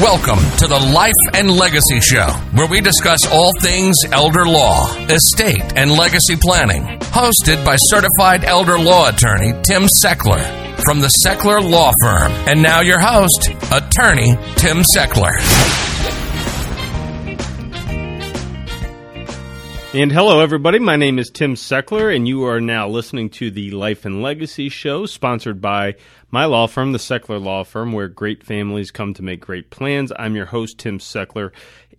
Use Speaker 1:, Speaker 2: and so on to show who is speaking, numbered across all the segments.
Speaker 1: Welcome to the Life and Legacy Show, where we discuss all things elder law, estate, and legacy planning. Hosted by certified elder law attorney Tim Sechler from the Sechler Law Firm. And now your host, attorney Tim Sechler.
Speaker 2: And hello, everybody. My name is Tim Sechler, and you are now listening to the Life and Legacy Show, sponsored by my law firm, the Sechler Law Firm, where great families come to make great plans. I'm your host, Tim Sechler,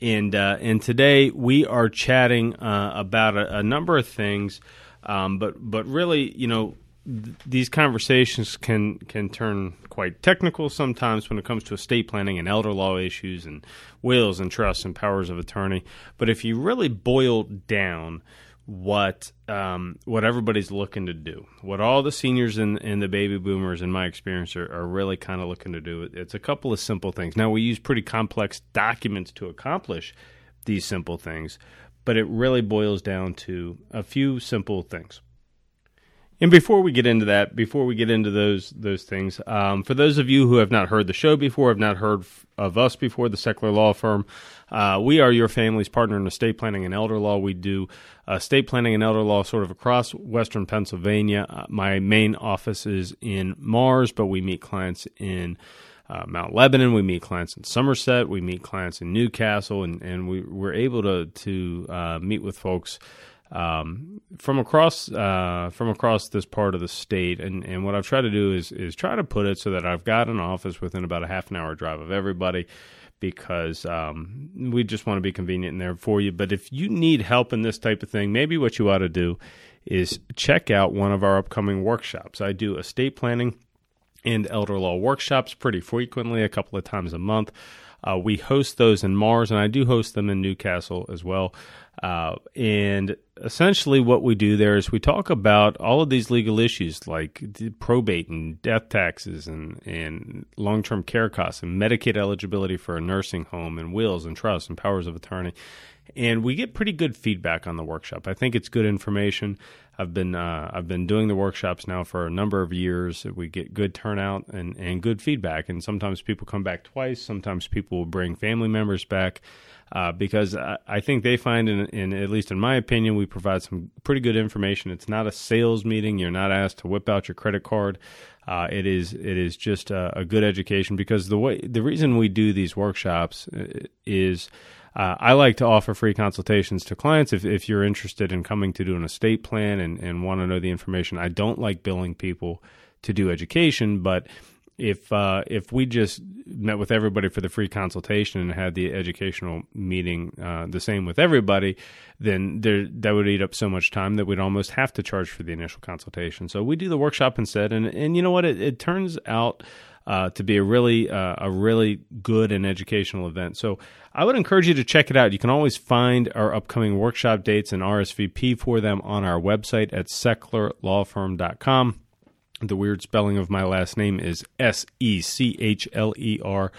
Speaker 2: and uh, and today we are chatting uh, about a, a, number of things, um, but but really, you know, these conversations can can turn quite technical sometimes when it comes to estate planning and elder law issues and wills and trusts and powers of attorney. But if you really boil down what um, what everybody's looking to do, what all the seniors and, and the baby boomers, in my experience, are, are really kind of looking to do, it's a couple of simple things. Now we use pretty complex documents to accomplish these simple things, but it really boils down to a few simple things. And before we get into that, before we get into those those things, um, for those of you who have not heard the show before, have not heard of us before, the Sechler Law Firm, uh, we are your family's partner in estate planning and elder law. We do uh, estate planning and elder law sort of across Western Pennsylvania. Uh, my main office is in Mars, but we meet clients in. Uh, Mount Lebanon. We meet clients in Somerset. We meet clients in Newcastle, and, and we, we're able to to uh, meet with folks um, from across uh, from across this part of the state. And, and what I've tried to do is is try to put it so that I've got an office within about a half an hour drive of everybody. Because um, we just want to be convenient in there for you. But if you need help in this type of thing, maybe what you ought to do is check out one of our upcoming workshops. I do estate planning and elder law workshops pretty frequently, a couple of times a month. Uh, we host those in Mars, and I do host them in Newcastle as well. Uh, and essentially, what we do there is we talk about all of these legal issues like probate and death taxes and, and long term care costs and Medicaid eligibility for a nursing home and wills and trusts and powers of attorney. And we get pretty good feedback on the workshop. I think it's good information. I've been uh, I've been doing the workshops now for a number of years. We get good turnout and, and good feedback. And sometimes people come back twice. Sometimes people will bring family members back uh, because I, I, think they find, in, in, at least in my opinion, we provide some pretty good information. It's not a sales meeting. You're not asked to whip out your credit card. Uh, it is it is just a, a, good education because the way the reason we do these workshops uh, is. Uh, I like to offer free consultations to clients if, if you're interested in coming to do an estate plan and, and want to know the information. I don't like billing people to do education, but if uh, if we just met with everybody for the free consultation and had the educational meeting uh, the same with everybody, then there that would eat up so much time that we'd almost have to charge for the initial consultation. So we do the workshop instead, and and you know what? It, it turns out. Uh, to be a really uh, a really good and educational event. So I would encourage you to check it out. You can always find our upcoming workshop dates and RSVP for them on our website at sechlerlawfirm.com. The weird spelling of my last name is S E C H L E R,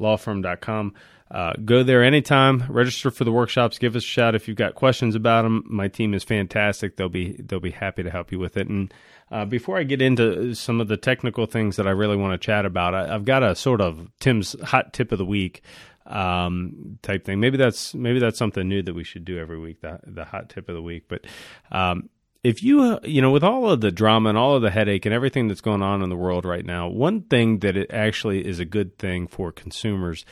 Speaker 2: lawfirm.com. Uh, go there anytime. Register for the workshops. Give us a shout if you've got questions about them. My team is fantastic. They'll be they'll be happy to help you with it. And uh, before I get into some of the technical things that I really want to chat about, I, have got a sort of Tim's hot tip of the week um, type thing. Maybe that's maybe that's something new that we should do every week. The the hot tip of the week. But um, if you uh, you know with all of the drama and all of the headache and everything that's going on in the world right now one thing that it actually is a good thing for consumers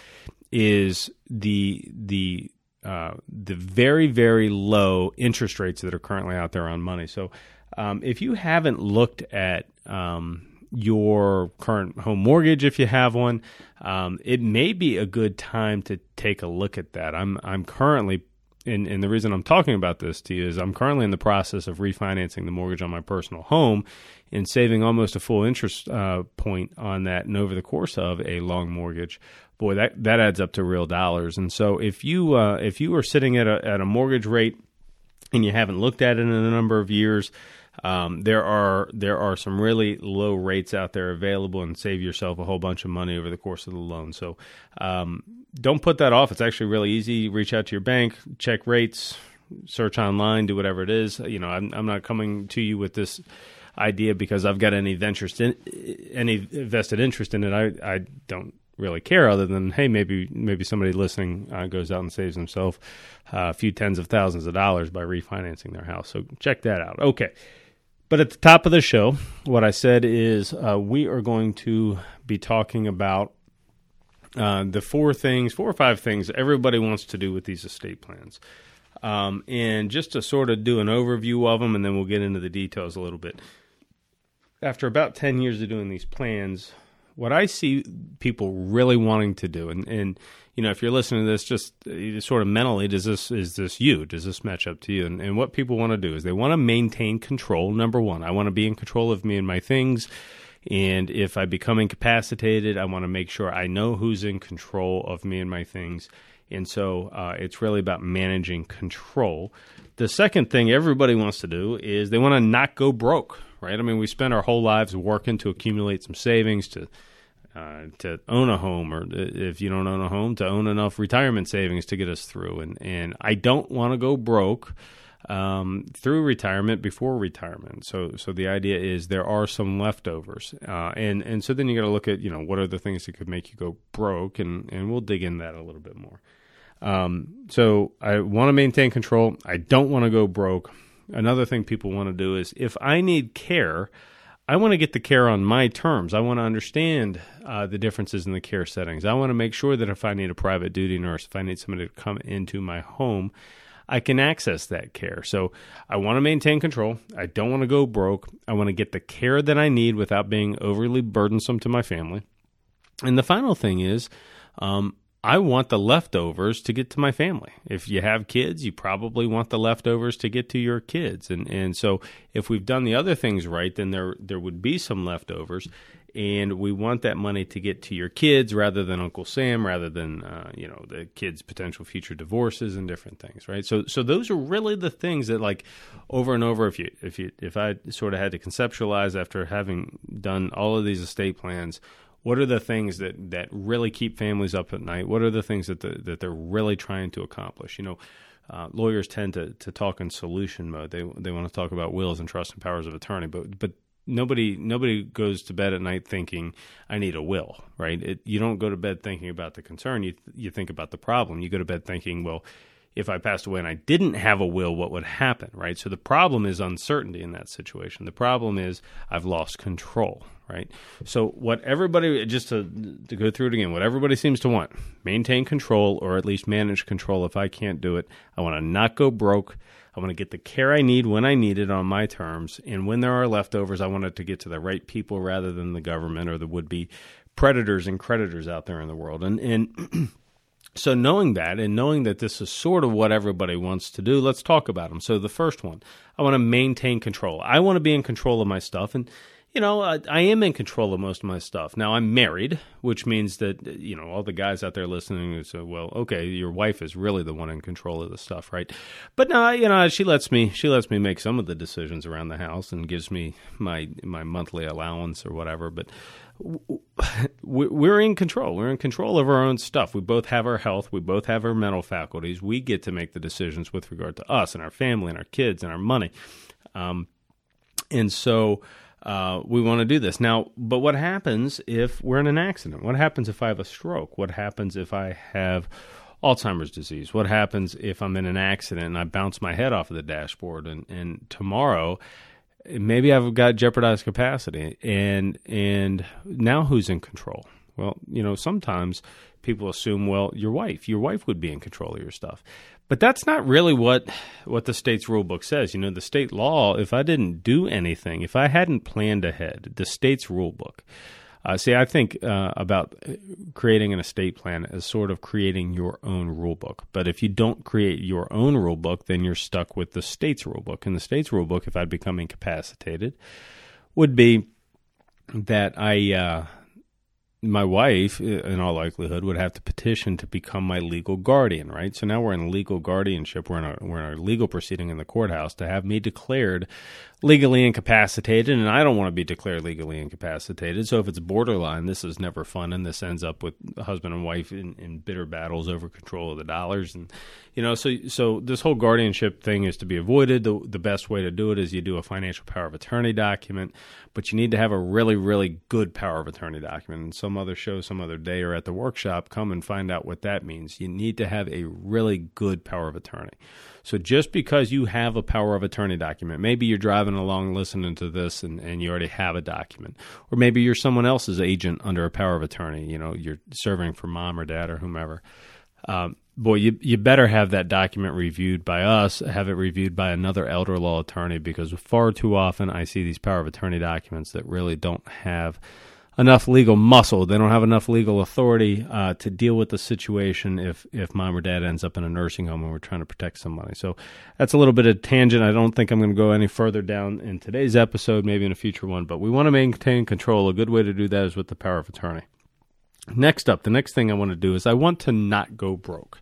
Speaker 2: is the the uh, the very very low interest rates that are currently out there on money. So um, if you haven't looked at um, your current home mortgage if you have one um, it may be a good time to take a look at that. I'm i'm currently and, and the reason I'm talking about this to you is I'm currently in the process of refinancing the mortgage on my personal home and saving almost a full interest uh, point on that. And over the course of a long mortgage, boy, that, that adds up to real dollars. And so if you uh, if you are sitting at a at a mortgage rate and you haven't looked at it in a number of years, um, there are there are some really low rates out there available, and save yourself a whole bunch of money over the course of the loan. So um, don't put that off. It's actually really easy. Reach out to your bank, check rates, search online, do whatever it is. You know, I'm, I'm not coming to you with this idea because I've got any interest in any vested interest in it. I I don't really care other than hey maybe maybe somebody listening uh, goes out and saves himself uh, a few tens of thousands of dollars by refinancing their house. So check that out. Okay. But at the top of the show, what I said is uh, we are going to be talking about uh, the four things, four or five things everybody wants to do with these estate plans. Um, and just to sort of do an overview of them, and then we'll get into the details a little bit. After about 10 years of doing these plans, what I see people really wanting to do, and, and you know, if you're listening to this, just sort of mentally, does this is this you? Does this match up to you? And, and what people want to do is they want to maintain control. Number one, I want to be in control of me and my things. And if I become incapacitated, I want to make sure I know who's in control of me and my things. And so uh, it's really about managing control. The second thing everybody wants to do is they want to not go broke, right? I mean, we spend our whole lives working to accumulate some savings to uh, to own a home, or if you don't own a home, to own enough retirement savings to get us through. And and I don't want to go broke um, through retirement before retirement. So so the idea is there are some leftovers, uh, and and so then you got to look at you know what are the things that could make you go broke, and and we'll dig in that a little bit more. Um, so I want to maintain control. I don't want to go broke. Another thing people want to do is if I need care I want to get the care on my terms. I want to understand uh, the differences in the care settings. I want to make sure that if I need a private duty nurse, if I need somebody to come into my home, I can access that care. So I want to maintain control. I don't want to go broke. I want to get the care that I need without being overly burdensome to my family. And the final thing is, um, I want the leftovers to get to my family. If you have kids, you probably want the leftovers to get to your kids. And and so if we've done the other things right, then there there would be some leftovers. And we want that money to get to your kids rather than Uncle Sam, rather than uh, you know the kids' potential future divorces and different things, right? So, so those are really the things that, like, over and over. If you, if you, if I sort of had to conceptualize after having done all of these estate plans, what are the things that, that really keep families up at night? What are the things that the, that they're really trying to accomplish? You know, uh, lawyers tend to, to talk in solution mode. They they want to talk about wills and trust and powers of attorney, but but nobody nobody goes to bed at night thinking I need a will, right? It, you don't go to bed thinking about the concern. You you think about the problem. You go to bed thinking, well, if I passed away and I didn't have a will, what would happen, right? So the problem is uncertainty in that situation. The problem is I've lost control, right? So what everybody just to to go through it again, what everybody seems to want, maintain control or at least manage control if I can't do it. I want to not go broke. I want to get the care I need when I need it on my terms, and when there are leftovers, I want it to get to the right people rather than the government or the would-be predators and creditors out there in the world. And and so knowing that and knowing that this is sort of what everybody wants to do, let's talk about them. So the first one, I want to maintain control. I want to be in control of my stuff and you know, I, I, am in control of most of my stuff. Now, I'm married, which means that, you know, all the guys out there listening say, well, okay, your wife is really the one in control of the stuff, right? But no, you know, she lets me, she lets me make some of the decisions around the house and gives me my, my monthly allowance or whatever. But we're in control. We're in control of our own stuff. We both have our health. We both have our mental faculties. We get to make the decisions with regard to us and our family and our kids and our money. Um, and so, uh, we want to do this. Now, but what happens if we're in an accident? What happens if I have a stroke? What happens if I have Alzheimer's disease? What happens if I'm in an accident and I bounce my head off of the dashboard and, and tomorrow maybe I've got jeopardized capacity and and now who's in control? Well, you know, sometimes people assume, well, your wife, your wife would be in control of your stuff. But that's not really what what the state's rule book says. You know, the state law, if I didn't do anything, if I hadn't planned ahead, the state's rule book. Uh, see, I think uh, about creating an estate plan as sort of creating your own rule book. But if you don't create your own rule book, then you're stuck with the state's rule book. And the state's rule book, if I'd become incapacitated, would be that I uh, my wife, in all likelihood, would have to petition to become my legal guardian, right? So now we're in legal guardianship. We're in a we're in a legal proceeding in the courthouse to have me declared legally incapacitated, and I don't want to be declared legally incapacitated. So if it's borderline, this is never fun, and this ends up with husband and wife in, in bitter battles over control of the dollars, and you know, so so this whole guardianship thing is to be avoided. The the best way to do it is you do a financial power of attorney document, but you need to have a really really good power of attorney document. And some some other show, some other day, or at the workshop, come and find out what that means. You need to have a really good power of attorney. So just because you have a power of attorney document, maybe you're driving along listening to this and, and you already have a document, or maybe you're someone else's agent under a power of attorney. You know, you're serving for mom or dad or whomever. Um, boy, you you better have that document reviewed by us, have it reviewed by another elder law attorney, because far too often I see these power of attorney documents that really don't have enough legal muscle. They don't have enough legal authority uh, to deal with the situation if if mom or dad ends up in a nursing home and we're trying to protect somebody. So that's a little bit of tangent. I don't think I'm going to go any further down in today's episode, maybe in a future one. But we want to maintain control. A good way to do that is with the power of attorney. Next up, the next thing I want to do is I want to not go broke.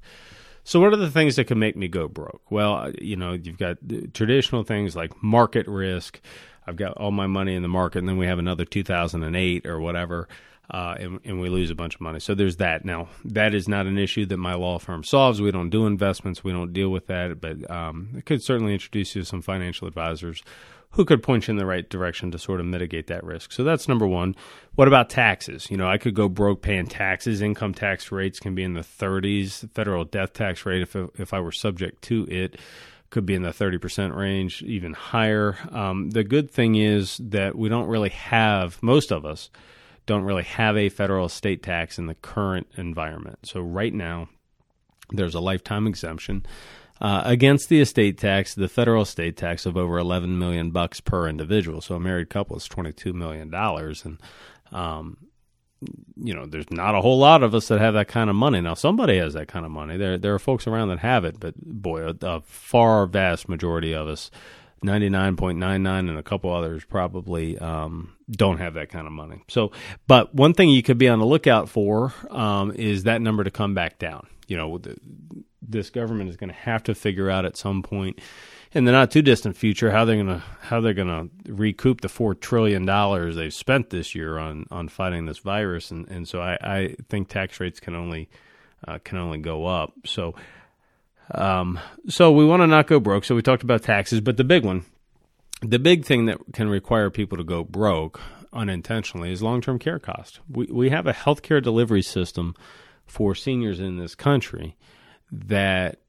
Speaker 2: So, what are the things that can make me go broke? Well, you know, you've got traditional things like market risk, I've got all my money in the market, and then we have another 2008 or whatever, uh, and, and, we lose a bunch of money. So there's that. Now, that is not an issue that my law firm solves. We don't do investments, we don't deal with that, but um, it could certainly introduce you to some financial advisors who could point you in the right direction to sort of mitigate that risk. So that's number one. What about taxes? You know, I could go broke paying taxes. Income tax rates can be in the 30s. federal death tax rate, if if I were subject to it, could be in the 30% range, even higher. Um, the good thing is that we don't really have, most of us don't really have a federal estate tax in the current environment. So, right now, there's a lifetime exemption. Uh, against the estate tax, the federal estate tax of over 11 million bucks per individual. So a married couple is 22 million dollars, and um, you know, there's not a whole lot of us that have that kind of money. Now, somebody has that kind of money. There, there are folks around that have it, but boy, a, a far vast majority of us, 99.99 and a couple others probably um, don't have that kind of money. So, but one thing you could be on the lookout for um, is that number to come back down. You know, the, this government is going to have to figure out at some point in the not too distant future how they're gonna how they're gonna recoup the four trillion dollars they've spent this year on on fighting this virus, and and so I, I think tax rates can only uh, can only go up. So. Um, so we want to not go broke. So we talked about taxes, but the big one, the big thing that can require people to go broke unintentionally is long-term care cost. We we have a healthcare delivery system for seniors in this country that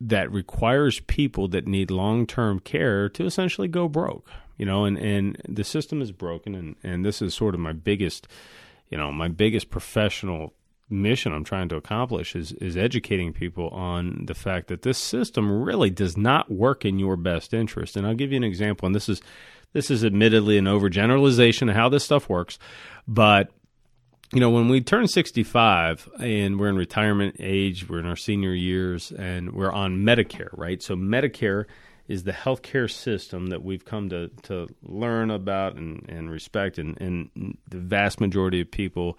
Speaker 2: that requires people that need long term care to essentially go broke. You know, and, and the system is broken and, and this is sort of my biggest you know, my biggest professional mission I'm trying to accomplish is is educating people on the fact that this system really does not work in your best interest. And I'll give you an example, and this is this is admittedly an overgeneralization of how this stuff works, but you know, when we turn 65 and we're in retirement age, we're in our senior years, and we're on Medicare, right? So, Medicare is the healthcare system that we've come to, to learn about and, and respect, and, and the vast majority of people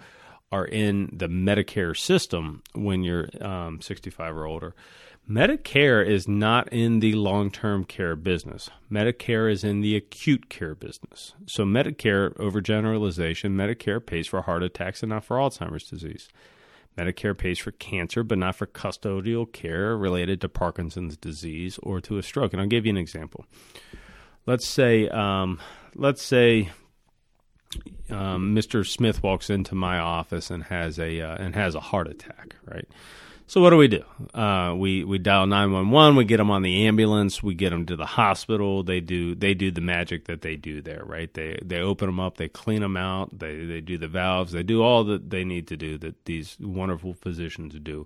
Speaker 2: are in the Medicare system when you're um, 65 or older. Medicare is not in the long term care business. Medicare is in the acute care business. So, Medicare, overgeneralization, Medicare pays for heart attacks and not for Alzheimer's disease. Medicare pays for cancer, but not for custodial care related to Parkinson's disease or to a stroke. And I'll give you an example. Let's say, um, let's say um, Mr. Smith walks into my office and has a uh, and has a heart attack, right? So what do we do? Uh, we we dial nine one one. We get them on the ambulance. We get them to the hospital. They do they do the magic that they do there, right? They they open them up. They clean them out. They they do the valves. They do all that they need to do that these wonderful physicians do,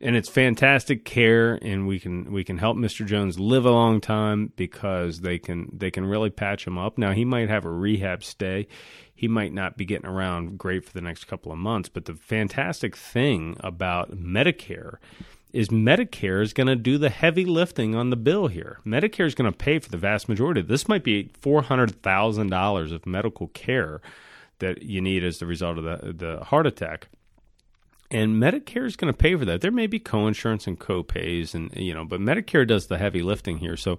Speaker 2: and it's fantastic care. And we can we can help Mr. Jones live a long time because they can they can really patch him up. Now he might have a rehab stay he might not be getting around great for the next couple of months. But the fantastic thing about Medicare is Medicare is going to do the heavy lifting on the bill here. Medicare is going to pay for the vast majority. This might be $400,000 of medical care that you need as the result of the, the heart attack. And Medicare is going to pay for that. There may be coinsurance and copays, and you know, but Medicare does the heavy lifting here. So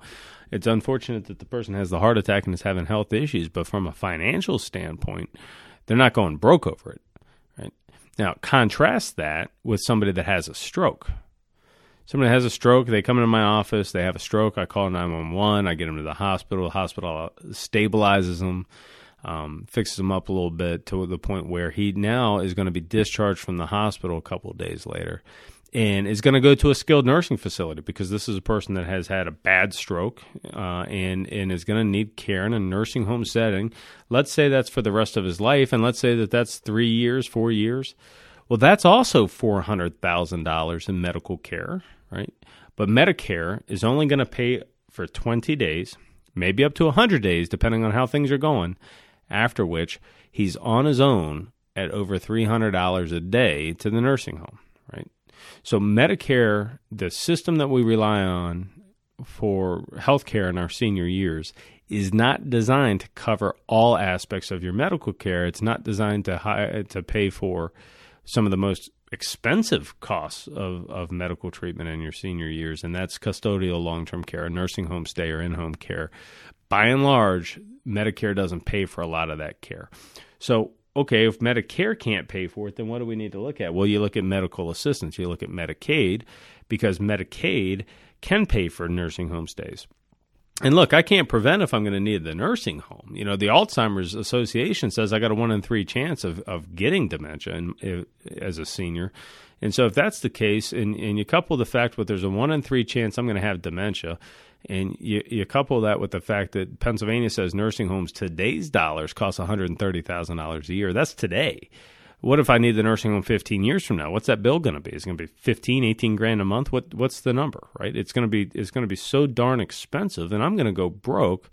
Speaker 2: it's unfortunate that the person has the heart attack and is having health issues, but from a financial standpoint, they're not going broke over it. Right now, contrast that with somebody that has a stroke. Somebody has a stroke. They come into my office. They have a stroke. I call 911. I get them to the hospital. The hospital stabilizes them. Um, fixes him up a little bit to the point where he now is going to be discharged from the hospital a couple of days later and is going to go to a skilled nursing facility because this is a person that has had a bad stroke uh, and and is going to need care in a nursing home setting. Let's say that's for the rest of his life, and let's say that that's three years, four years. Well, that's also four hundred thousand dollars in medical care, right? But Medicare is only going to pay for twenty days, maybe up to hundred days, depending on how things are going. After which he's on his own at over three hundred dollars a day to the nursing home, right? So, Medicare, the system that we rely on for healthcare in our senior years, is not designed to cover all aspects of your medical care. It's not designed to high, to pay for some of the most expensive costs of, of medical treatment in your senior years, and that's custodial long term care, a nursing home stay, or in home care. By and large, Medicare doesn't pay for a lot of that care. So, okay, if Medicare can't pay for it, then what do we need to look at? Well, you look at medical assistance, you look at Medicaid, because Medicaid can pay for nursing home stays. And look, I can't prevent if I'm going to need the nursing home. You know, the Alzheimer's Association says I got a one in three chance of, of getting dementia in, in, as a senior. And so, if that's the case, and, and you couple the fact that there's a one in three chance I'm going to have dementia, and you, you couple that with the fact that Pennsylvania says nursing homes today's dollars cost $130,000 a year. That's today. What if I need the nursing home 15 years from now? What's that bill going to be? Is it going to be 15, 18 grand a month? What what's the number, right? It's going to be it's going to be so darn expensive and I'm going to go broke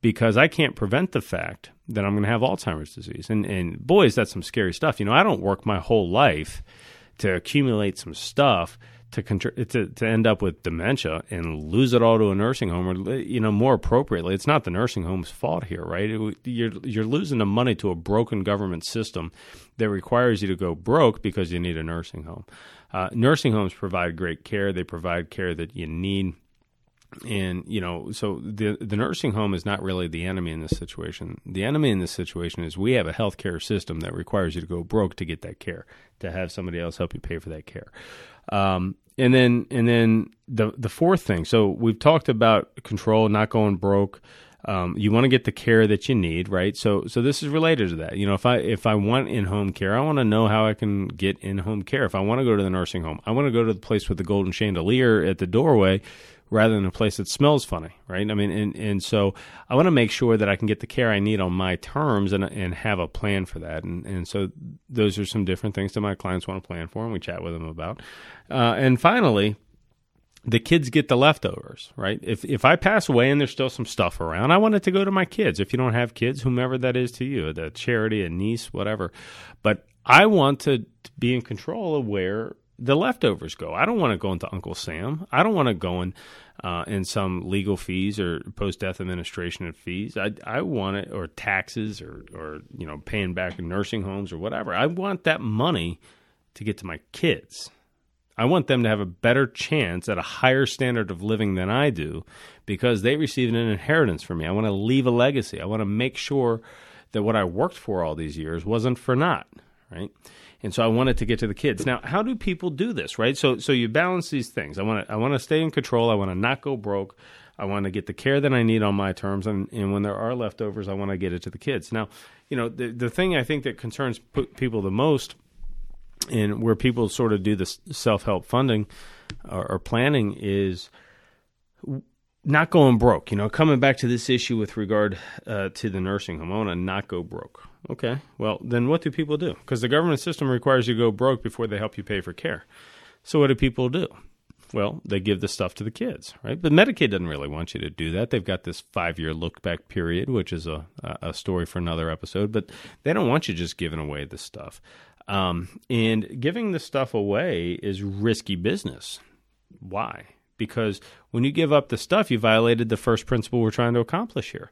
Speaker 2: because I can't prevent the fact that I'm going to have Alzheimer's disease. And and boys, that's some scary stuff. You know, I don't work my whole life to accumulate some stuff to, to to end up with dementia and lose it all to a nursing home, or you know, more appropriately, it's not the nursing home's fault here, right? It, you're you're losing the money to a broken government system that requires you to go broke because you need a nursing home. Uh, nursing homes provide great care; they provide care that you need and you know so the the nursing home is not really the enemy in this situation the enemy in this situation is we have a healthcare system that requires you to go broke to get that care to have somebody else help you pay for that care um, and then and then the the fourth thing so we've talked about control not going broke um, you want to get the care that you need, right? So, so this is related to that. You know, if I if I want in home care, I want to know how I can get in home care. If I want to go to the nursing home, I want to go to the place with the golden chandelier at the doorway rather than a place that smells funny, right? I mean, and, and so I want to make sure that I can get the care I need on my terms and, and have a plan for that. And, and so those are some different things that my clients want to plan for and we chat with them about. Uh, and finally, the kids get the leftovers, right? If if I pass away and there's still some stuff around, I want it to go to my kids. If you don't have kids, whomever that is to you, the charity, a niece, whatever. But I want to be in control of where the leftovers go. I don't want to go into Uncle Sam. I don't want to go in uh, in some legal fees or post death administration fees. I I want it or taxes or or you know paying back nursing homes or whatever. I want that money to get to my kids. I want them to have a better chance at a higher standard of living than I do because they received an inheritance from me. I want to leave a legacy. I want to make sure that what I worked for all these years wasn't for naught, right? And so I wanted to get to the kids. Now, how do people do this, right? So, so you balance these things. I want to, I want to stay in control. I want to not go broke. I want to get the care that I need on my terms, and, and when there are leftovers, I want to get it to the kids. Now, you know, the the thing I think that concerns people the most, and where people sort of do this self help funding or, or planning, is not going broke. You know, coming back to this issue with regard uh, to the nursing home, I want to not go broke. Okay, well, then what do people do? Because the government system requires you to go broke before they help you pay for care. So what do people do? Well, they give the stuff to the kids, right? But Medicaid doesn't really want you to do that. They've got this five year look back period, which is a, a story for another episode, but they don't want you just giving away the stuff. Um, and giving the stuff away is risky business. Why? Because when you give up the stuff, you violated the first principle we're trying to accomplish here.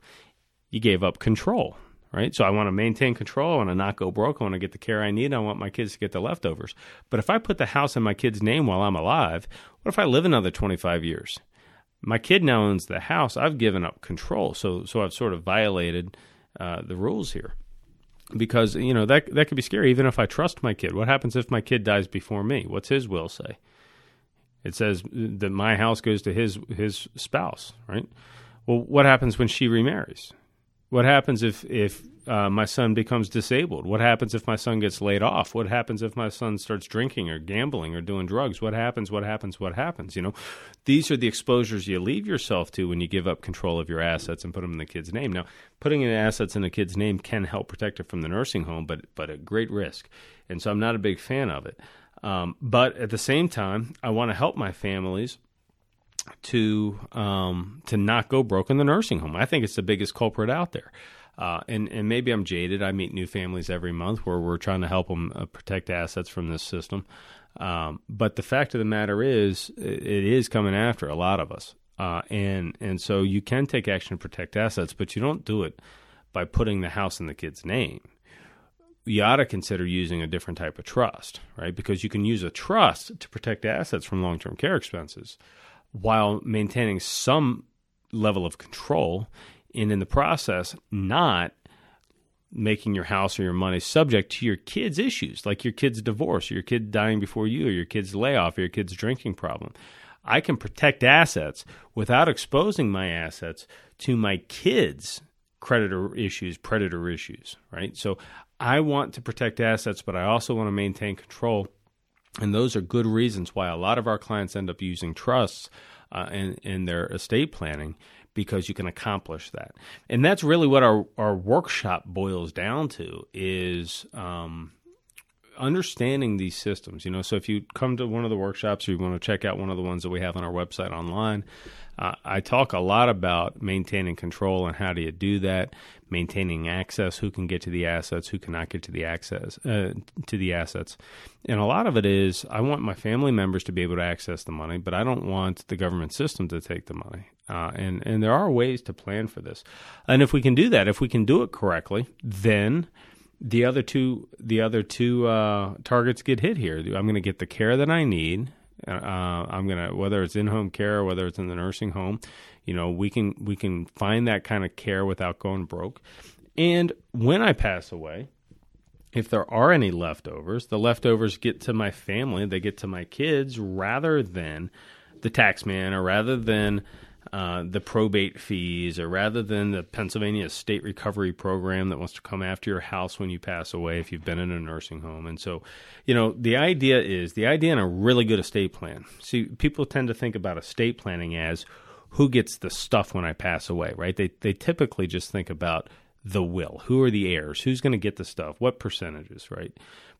Speaker 2: You gave up control right? So I want to maintain control. I want to not go broke. I want to get the care I need. I want my kids to get the leftovers. But if I put the house in my kid's name while I'm alive, what if I live another 25 years? My kid now owns the house. I've given up control. So, so I've sort of violated uh, the rules here. Because you know that that could be scary. Even if I trust my kid, what happens if my kid dies before me? What's his will say? It says that my house goes to his his spouse, right? Well, what happens when she remarries? What happens if if uh, my son becomes disabled? What happens if my son gets laid off? What happens if my son starts drinking or gambling or doing drugs? What happens? What happens? What happens? You know, these are the exposures you leave yourself to when you give up control of your assets and put them in the kid's name. Now, putting in assets in a kid's name can help protect it from the nursing home, but but at great risk. And so I'm not a big fan of it. Um, but at the same time, I want to help my families to um, to not go broke in the nursing home. I think it's the biggest culprit out there. Uh, and and maybe I'm jaded. I meet new families every month where we're trying to help them uh, protect assets from this system. Um, but the fact of the matter is, it is coming after a lot of us, uh, and and so you can take action to protect assets, but you don't do it by putting the house in the kid's name. You ought to consider using a different type of trust, right? Because you can use a trust to protect assets from long term care expenses while maintaining some level of control and in the process not making your house or your money subject to your kids' issues, like your kid's divorce, or your kid dying before you, or your kid's layoff, or your kid's drinking problem. I can protect assets without exposing my assets to my kids' creditor issues, predator issues, right? So I want to protect assets, but I also want to maintain control. And those are good reasons why a lot of our clients end up using trusts uh, in, in their estate planning because you can accomplish that. And that's really what our, our workshop boils down to is um, understanding these systems. You know, so if you come to one of the workshops or you want to check out one of the ones that we have on our website online, uh, I talk a lot about maintaining control and how do you do that, maintaining access, who can get to the assets, who cannot get to the access uh, to the assets, and a lot of it is I want my family members to be able to access the money, but I don't want the government system to take the money. Uh, and and there are ways to plan for this, and if we can do that, if we can do it correctly, then the other two the other two uh, targets get hit here. I'm going to get the care that I need. Uh, I'm to whether it's in home care or whether it's in the nursing home. You know, we can we can find that kind of care without going broke. And when I pass away, if there are any leftovers, the leftovers get to my family, they get to my kids rather than the tax man or rather than uh, the probate fees, or rather than the Pennsylvania State Recovery Program that wants to come after your house when you pass away if you've been in a nursing home. And so, you know, the idea is the idea in a really good estate plan. See, people tend to think about estate planning as who gets the stuff when I pass away, right? They they typically just think about the will. Who are the heirs? Who's going to get the stuff? What percentages, right?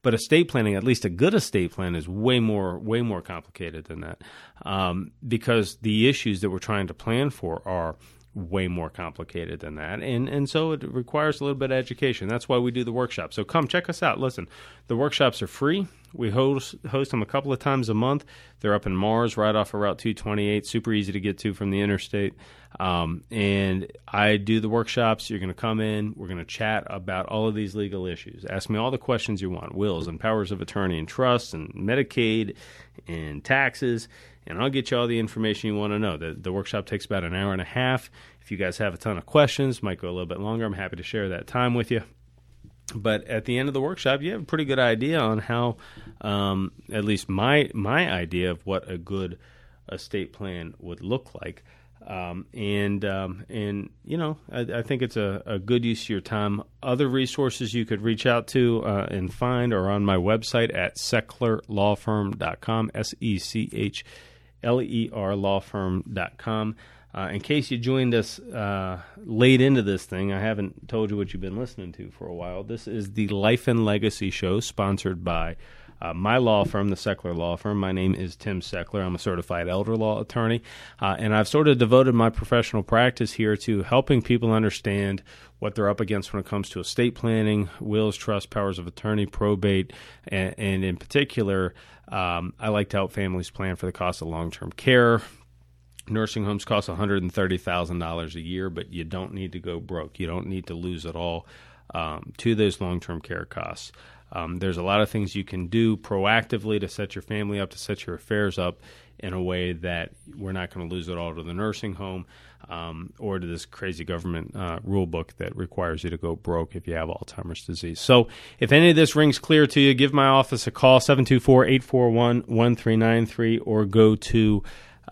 Speaker 2: But estate planning, at least a good estate plan, is way more way more complicated than that, um, because the issues that we're trying to plan for are way more complicated than that. And and so it requires a little bit of education. That's why we do the workshop. So come check us out. Listen, the workshops are free. We host host them a couple of times a month. They're up in Mars, right off of Route 228. Super easy to get to from the interstate. Um, and I do the workshops. You're going to come in. We're going to chat about all of these legal issues. Ask me all the questions you want: wills and powers of attorney and trusts and Medicaid and taxes and I'll get you all the information you want to know. The, the workshop takes about an hour and a half. If you guys have a ton of questions, might go a little bit longer. I'm happy to share that time with you. But at the end of the workshop, you have a pretty good idea on how, um, at least my my idea of what a good estate plan would look like. Um, and um, and you know I, I, think it's a, a, good use of your time. Other resources you could reach out to uh, and find are on my website at sechlerlawfirm.com. S e c h L-E-R lawfirm.com. Uh, in case you joined us uh, late into this thing, I haven't told you what you've been listening to for a while. This is the Life and Legacy Show, sponsored by uh, my law firm, the Sechler Law Firm. My name is Tim Sechler. I'm a certified elder law attorney, uh, and I've sort of devoted my professional practice here to helping people understand what they're up against when it comes to estate planning, wills, trust, powers of attorney, probate, and, and in particular, um, I like to help families plan for the cost of long term care. Nursing homes cost $130,000 a year, but you don't need to go broke. You don't need to lose it all um, to those long term care costs. Um, there's a lot of things you can do proactively to set your family up, to set your affairs up in a way that we're not going to lose it all to the nursing home um, or to this crazy government uh, rule book that requires you to go broke if you have Alzheimer's disease. So, if any of this rings clear to you, give my office a call 724 841 1393 or go to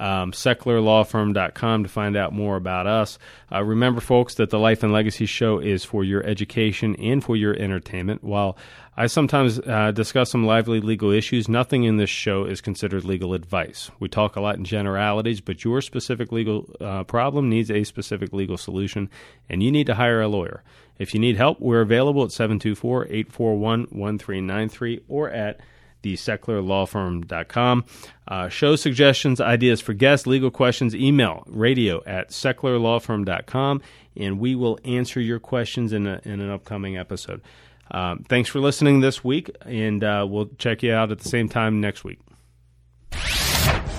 Speaker 2: um, SechlerLawFirm.com to find out more about us. Uh, remember, folks, that the Life and Legacy Show is for your education and for your entertainment. While I sometimes uh, discuss some lively legal issues, nothing in this show is considered legal advice. We talk a lot in generalities, but your specific legal uh, problem needs a specific legal solution, and you need to hire a lawyer. If you need help, we're available at 724 841 1393 or at thesechlerlawfirm.com. Uh, show suggestions, ideas for guests, legal questions, email radio at sechlerlawfirm.com, and we will answer your questions in, a, in an upcoming episode. Um, thanks for listening this week, and uh, we'll check you out at the same time next week.